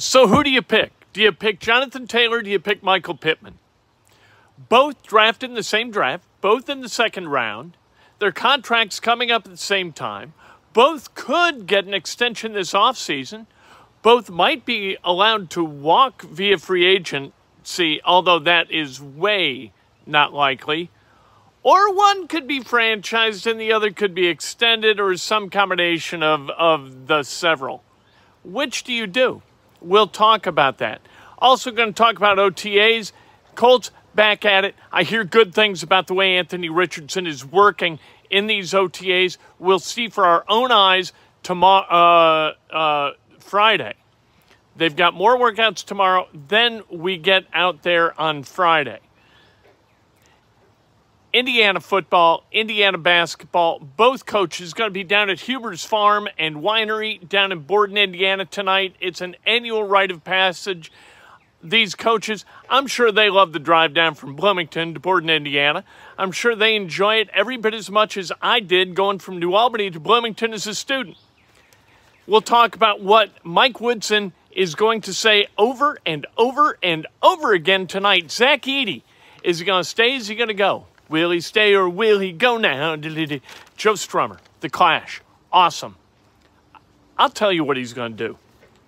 So who do you pick? Do you pick Jonathan Taylor? Do you pick Michael Pittman? Both drafted in the same draft, both in the second round. Their contracts coming up at the same time. Both could get an extension this offseason. Both might be allowed to walk via free agency, although that is way not likely. Or one could be franchised and the other could be extended, or some combination of, of the several. Which do you do? We'll talk about that. Also, going to talk about OTAs. Colts back at it. I hear good things about the way Anthony Richardson is working in these OTAs. We'll see for our own eyes tomorrow, uh, uh, Friday. They've got more workouts tomorrow. Then we get out there on Friday. Indiana football, Indiana basketball, both coaches going to be down at Huber's Farm and Winery down in Borden, Indiana tonight. It's an annual rite of passage. These coaches, I'm sure they love the drive down from Bloomington to Borden, Indiana. I'm sure they enjoy it every bit as much as I did going from New Albany to Bloomington as a student. We'll talk about what Mike Woodson is going to say over and over and over again tonight. Zach Edey, is he going to stay? Is he going to go? Will he stay or will he go now? Joe Strummer, The Clash. Awesome. I'll tell you what he's going to do,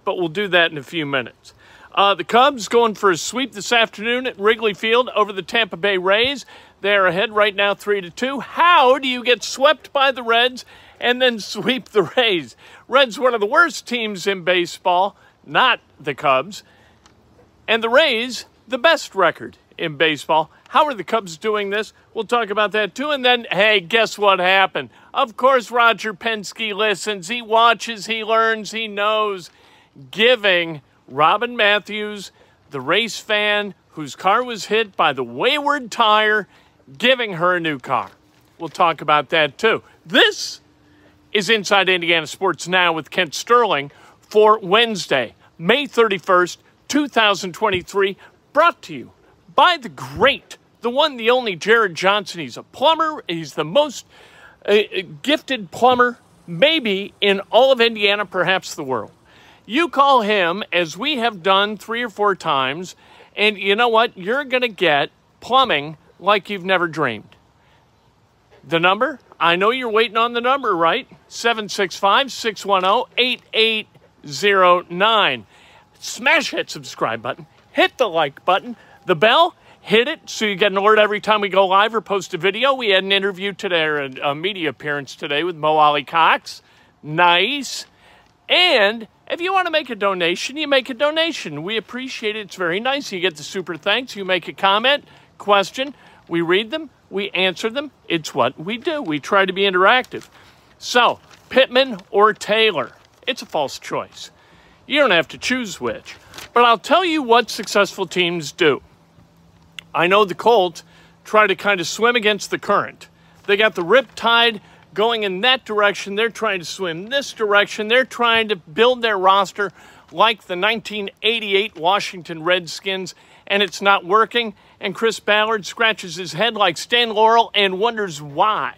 but we'll do that in a few minutes. Uh, the Cubs going for a sweep this afternoon at Wrigley Field over the Tampa Bay Rays. They're ahead right now, three to two. How do you get swept by the Reds and then sweep the Rays? Reds, one of the worst teams in baseball, not the Cubs, and the Rays, the best record in baseball. How are the Cubs doing this? We'll talk about that too. And then, hey, guess what happened? Of course, Roger Penske listens. He watches, he learns, he knows. Giving Robin Matthews, the race fan whose car was hit by the wayward tire, giving her a new car. We'll talk about that too. This is Inside Indiana Sports Now with Kent Sterling for Wednesday, May 31st, 2023, brought to you by the great, the one, the only Jared Johnson. He's a plumber. He's the most uh, gifted plumber, maybe in all of Indiana, perhaps the world. You call him, as we have done three or four times, and you know what? You're going to get plumbing like you've never dreamed. The number? I know you're waiting on the number, right? 765 610 8809. Smash that subscribe button, hit the like button the bell, hit it so you get an alert every time we go live or post a video. We had an interview today, or a, media appearance today with Mo Alie-Cox. Nice. And if you want to make a donation, you make a donation. We appreciate it. It's very nice. You get the super thanks. You make a comment, question. We read them, we answer them. It's what we do. We try to be interactive. So, Pittman or Taylor? It's a false choice. You don't have to choose which. But I'll tell you what successful teams do. I know the Colts try to kind of swim against the current. They got the rip tide going in that direction. They're trying to swim this direction. They're trying to build their roster like the 1988 Washington Redskins, and it's not working. And Chris Ballard scratches his head like Stan Laurel and wonders why.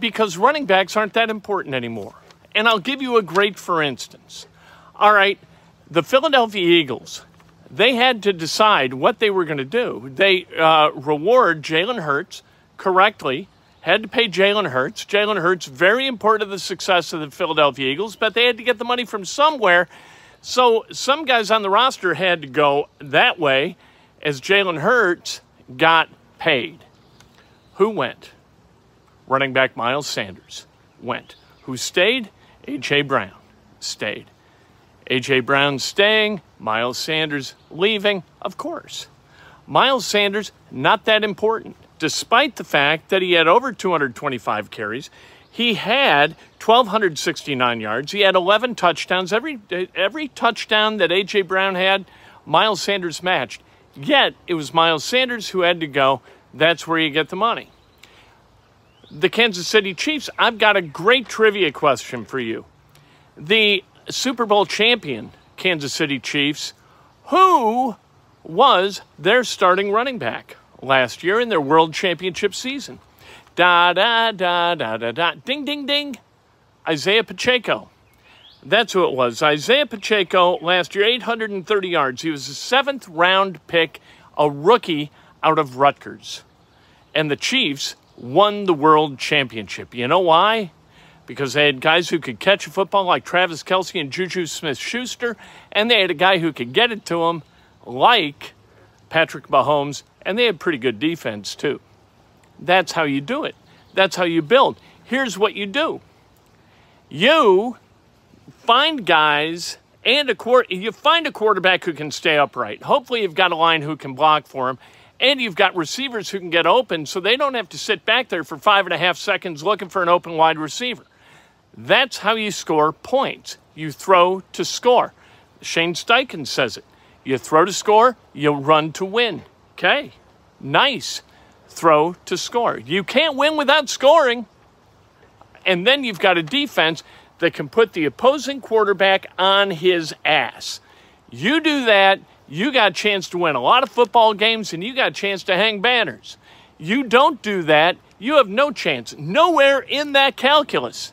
Because running backs aren't that important anymore. And I'll give you a great for instance. All right, the Philadelphia Eagles they had to decide what they were going to do. They uh, reward Jalen Hurts correctly, had to pay Jalen Hurts. Jalen Hurts, very important to the success of the Philadelphia Eagles, but they had to get the money from somewhere. So some guys on the roster had to go that way as Jalen Hurts got paid. Who went? Running back Miles Sanders went. Who stayed? A.J. Brown stayed. A.J. Brown staying, Miles Sanders leaving, of course. Miles Sanders, not that important despite the fact that he had over 225 carries. He had 1,269 yards. He had 11 touchdowns. Every, every touchdown that A.J. Brown had, Miles Sanders matched. Yet, it was Miles Sanders who had to go. That's where you get the money. The Kansas City Chiefs, I've got a great trivia question for you. The Super Bowl champion, Kansas City Chiefs, who was their starting running back? last year in their World Championship season. Da da da da da da. Ding ding ding. Isaiah Pacheco. That's who it was. Isaiah Pacheco last year, 830 yards. He was a seventh round pick, a rookie out of Rutgers. And the Chiefs won the World Championship. You know why? Because they had guys who could catch a football like Travis Kelce and Juju Smith Schuster, and they had a guy who could get it to them like Patrick Mahomes and they had pretty good defense too. That's how you do it. That's how you build. Here's what you do. You find guys and a you find a quarterback who can stay upright. Hopefully you've got a line who can block for him. And you've got receivers who can get open so they don't have to sit back there for five and a half seconds looking for an open wide receiver. That's how you score points. You throw to score. Shane Steichen says it. You throw to score, you run to win. Okay, nice throw to score. You can't win without scoring. And then you've got a defense that can put the opposing quarterback on his ass. You do that, you got a chance to win a lot of football games and you got a chance to hang banners. You don't do that, you have no chance. Nowhere in that calculus.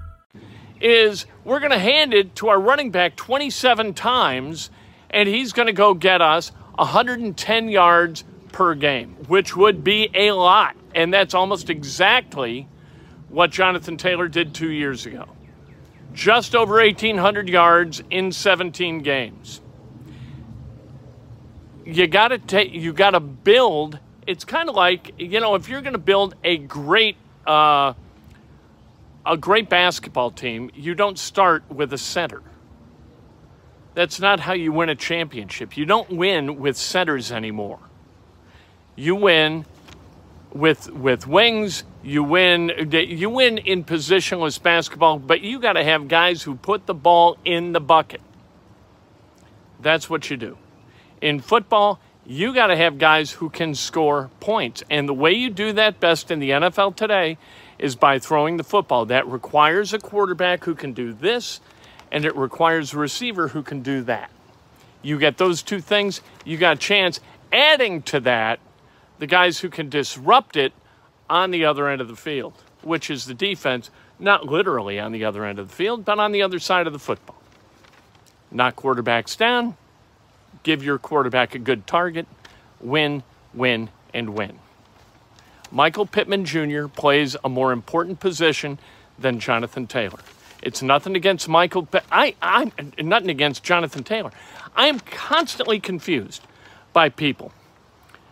is we're going to hand it to our running back 27 times, and he's going to go get us 110 yards per game, which would be a lot. And that's almost exactly what Jonathan Taylor did two years ago. Just over 1,800 yards in 17 games. You got to take. You got to build. It's kind of like you know if you're going to build a great uh, a great basketball team, you don't start with a center. That's not how you win a championship. You don't win with centers anymore. You win with with wings. You win. You win in positionless basketball, but you got to have guys who put the ball in the bucket. That's what you do. In football, you got to have guys who can score points, and the way you do that best in the NFL today is by throwing the football. That requires a quarterback who can do this, and it requires a receiver who can do that. You get those two things, you got a chance. Adding to that, the guys who can disrupt it on the other end of the field. which is the defense, not literally on the other end of the field, but on the other side of the football. Knock quarterbacks down, give your quarterback a good target, win, win, and win. Michael Pittman Jr. plays a more important position than Jonathan Taylor. It's nothing against Michael. I, I'm nothing against Jonathan Taylor. I am constantly confused by people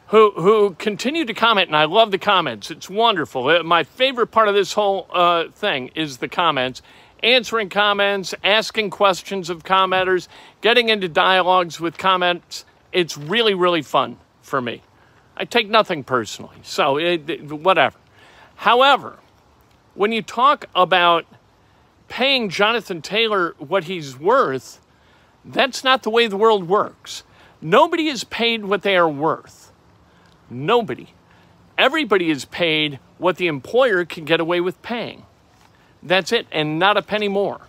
who who continue to comment, and I love the comments. It's wonderful. Uh, my favorite part of this whole uh, thing is the comments, answering comments, asking questions of commenters, getting into dialogues with comments. It's really really fun for me. I take nothing personally, so it, whatever. However, when you talk about paying Jonathan Taylor what he's worth, that's not the way the world works. Nobody is paid what they are worth. Nobody. Everybody is paid what the employer can get away with paying. That's it, and not a penny more.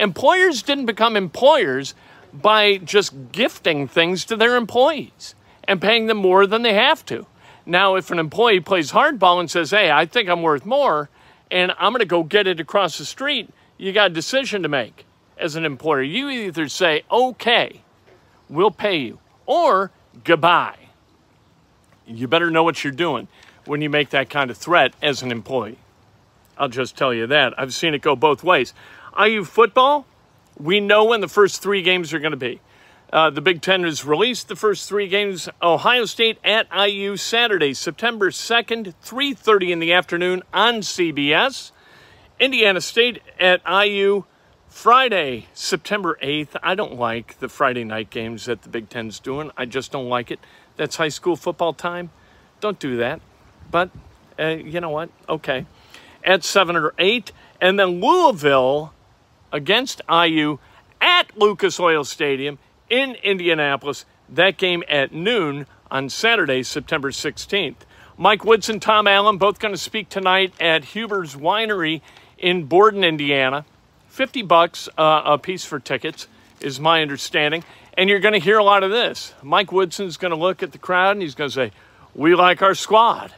Employers didn't become employers by just gifting things to their employees and paying them more than they have to. Now, if an employee plays hardball and says, hey, I think I'm worth more, and I'm going to go get it across the street, you got a decision to make as an employer. You either say, okay, we'll pay you, or goodbye. You better know what you're doing when you make that kind of threat as an employee. I'll just tell you that. I've seen it go both ways. IU football, we know when the first three games are going to be. Uh, the Big Ten has released the first three games. Ohio State at IU Saturday, September 2nd, 3.30 in the afternoon on CBS. Indiana State at IU Friday, September 8th. I don't like the Friday night games that the Big Ten's doing. I just don't like it. That's high school football time. Don't do that. But uh, you know what? Okay. At 7 or 8. And then Louisville against IU at Lucas Oil Stadium in Indianapolis. That game at noon on Saturday, September 16th. Mike Woods and Tom Allen both going to speak tonight at Huber's Winery in Borden, Indiana. 50 bucks uh, a piece for tickets is my understanding. And you're going to hear a lot of this. Mike Woodson's going to look at the crowd and he's going to say, We like our squad.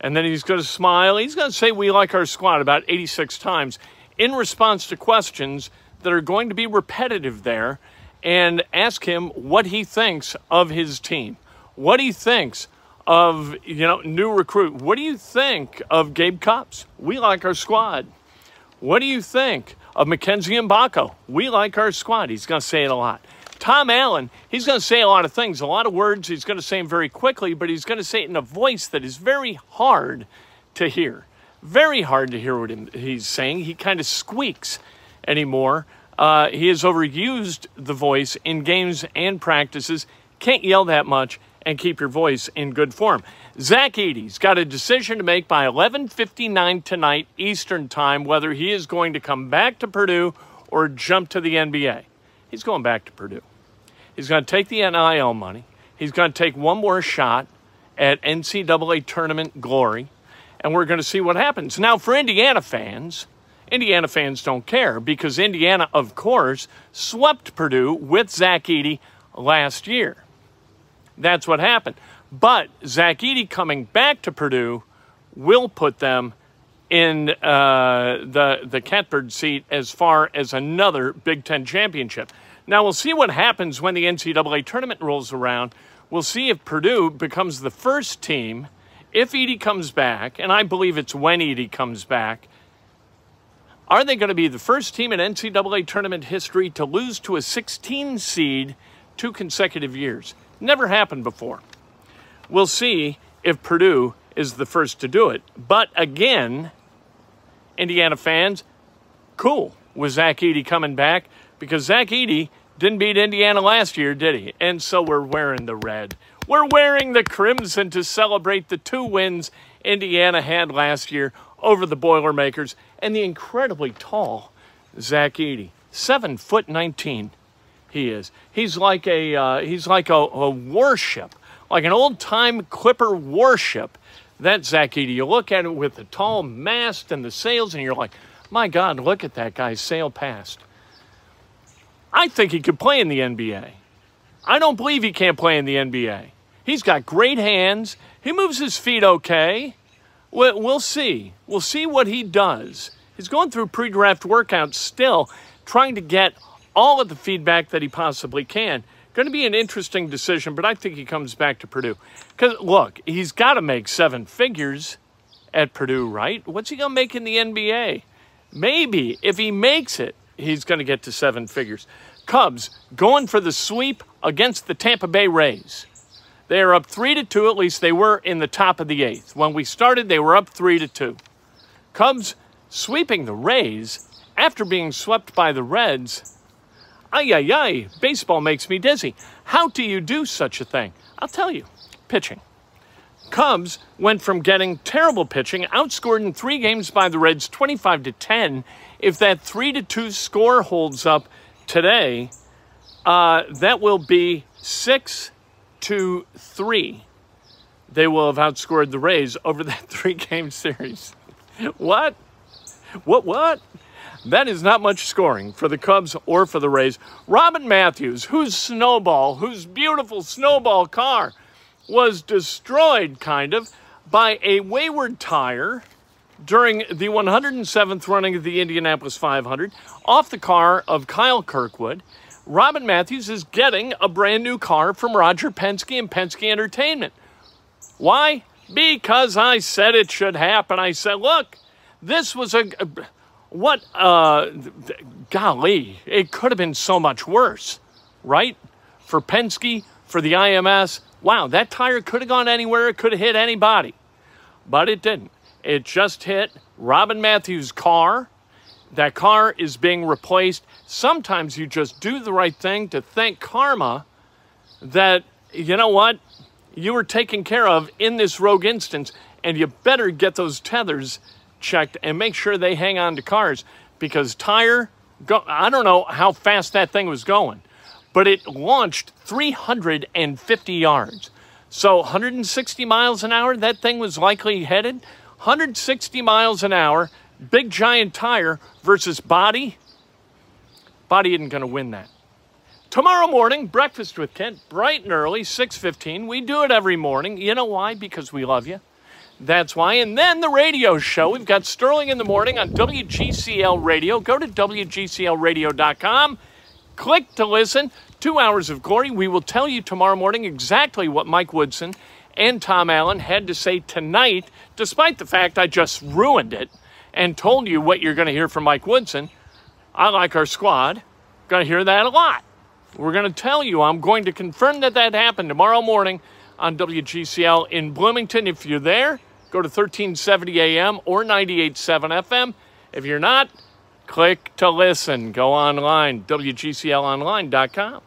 And then he's going to smile. He's going to say, We like our squad about 86 times in response to questions that are going to be repetitive there and ask him what he thinks of his team, what he thinks of you know new recruit. What do you think of Gabe Cupps? We like our squad. What do you think of Mackenzie Mgbako? We like our squad. He's going to say it a lot. Tom Allen, he's going to say a lot of things, a lot of words. He's going to say them very quickly, but he's going to say it in a voice that is very hard to hear. Very hard to hear what he's saying. He kind of squeaks anymore. Uh, he has overused the voice in games and practices. Can't yell that much and keep your voice in good form. Zach Edey's got a decision to make by 11:59 tonight Eastern Time whether he is going to come back to Purdue or jump to the NBA. He's going back to Purdue. He's going to take the NIL money. He's going to take one more shot at NCAA tournament glory, and we're going to see what happens. Now, for Indiana fans, Indiana fans don't care because Indiana, of course, swept Purdue with Zach Edey last year. That's what happened. But Zach Edey coming back to Purdue will put them in uh, the the catbird seat as far as another Big Ten championship. Now we'll see what happens when the NCAA tournament rolls around. We'll see if Purdue becomes the first team. If Edey comes back, and I believe it's when Edey comes back, are they going to be the first team in NCAA tournament history to lose to a 16 seed two consecutive years? Never happened before. We'll see if Purdue is the first to do it. But again, Indiana fans, cool with Zach Edey coming back because Zach Edey didn't beat Indiana last year, did he? And so we're wearing the red. We're wearing the crimson to celebrate the two wins Indiana had last year over the Boilermakers and the incredibly tall Zach Edey. Seven foot 19 he is. He's like a uh, he's like a, a, warship, like an old time clipper warship. That Zach Edey, You look at it with the tall mast and the sails, and you're like, my God, look at that guy sail past. I think he could play in the NBA. I don't believe he can't play in the NBA. He's got great hands. He moves his feet okay. We'll see. We'll see what he does. He's going through pre draft workouts still, trying to get all of the feedback that he possibly can. Going to be an interesting decision, but I think he comes back to Purdue. Because, look, he's got to make seven figures at Purdue, right? What's he going to make in the NBA? Maybe if he makes it, he's going to get to seven figures. Cubs going for the sweep against the Tampa Bay Rays. They are up three to two. At least they were in the top of the eighth. When we started, they were up three to two. Cubs sweeping the Rays after being swept by the Reds. Ay ay ay! Baseball makes me dizzy. How do you do such a thing? I'll tell you. Pitching. Cubs went from getting terrible pitching, outscored in three games by the Reds 25 to 10. If that 3 to 2 score holds up today, uh, that will be 6 to 3. They will have outscored the Rays over that three game series. what? What, what? That is not much scoring for the Cubs or for the Rays. Robin Matthews, whose snowball, whose beautiful snowball car was destroyed, kind of, by a wayward tire during the 107th running of the Indianapolis 500 off the car of Kyle Kirkwood. Robin Matthews is getting a brand new car from Roger Penske and Penske Entertainment. Why? Because I said it should happen. I said, look, this was a. What? Uh, golly, it could have been so much worse, right? For Penske, for the IMS, wow, that tire could have gone anywhere. It could have hit anybody, but it didn't. It just hit Robin Matthews' car. That car is being replaced. Sometimes you just do the right thing to thank karma that, you know what, you were taken care of in this rogue instance, and you better get those tethers checked and make sure they hang on to cars because tire, go, I don't know how fast that thing was going, but it launched 350 yards. So 160 miles an hour, that thing was likely headed. 160 miles an hour, big giant tire versus body. Body isn't going to win that. Tomorrow morning, breakfast with Kent, bright and early, 6:15. We do it every morning. You know why? Because we love you. That's why. And then the radio show. We've got Sterling in the morning on WGCL Radio. Go to WGCLradio.com. Click to listen. Two hours of glory. We will tell you tomorrow morning exactly what Mike Woodson and Tom Allen had to say tonight, despite the fact I just ruined it and told you what you're going to hear from Mike Woodson. I like our squad. Going to hear that a lot. We're going to tell you, I'm going to confirm that that happened tomorrow morning on WGCL in Bloomington. If you're there, go to 1370 AM or 98.7 FM. If you're not, click to listen. Go online, WGCLonline.com.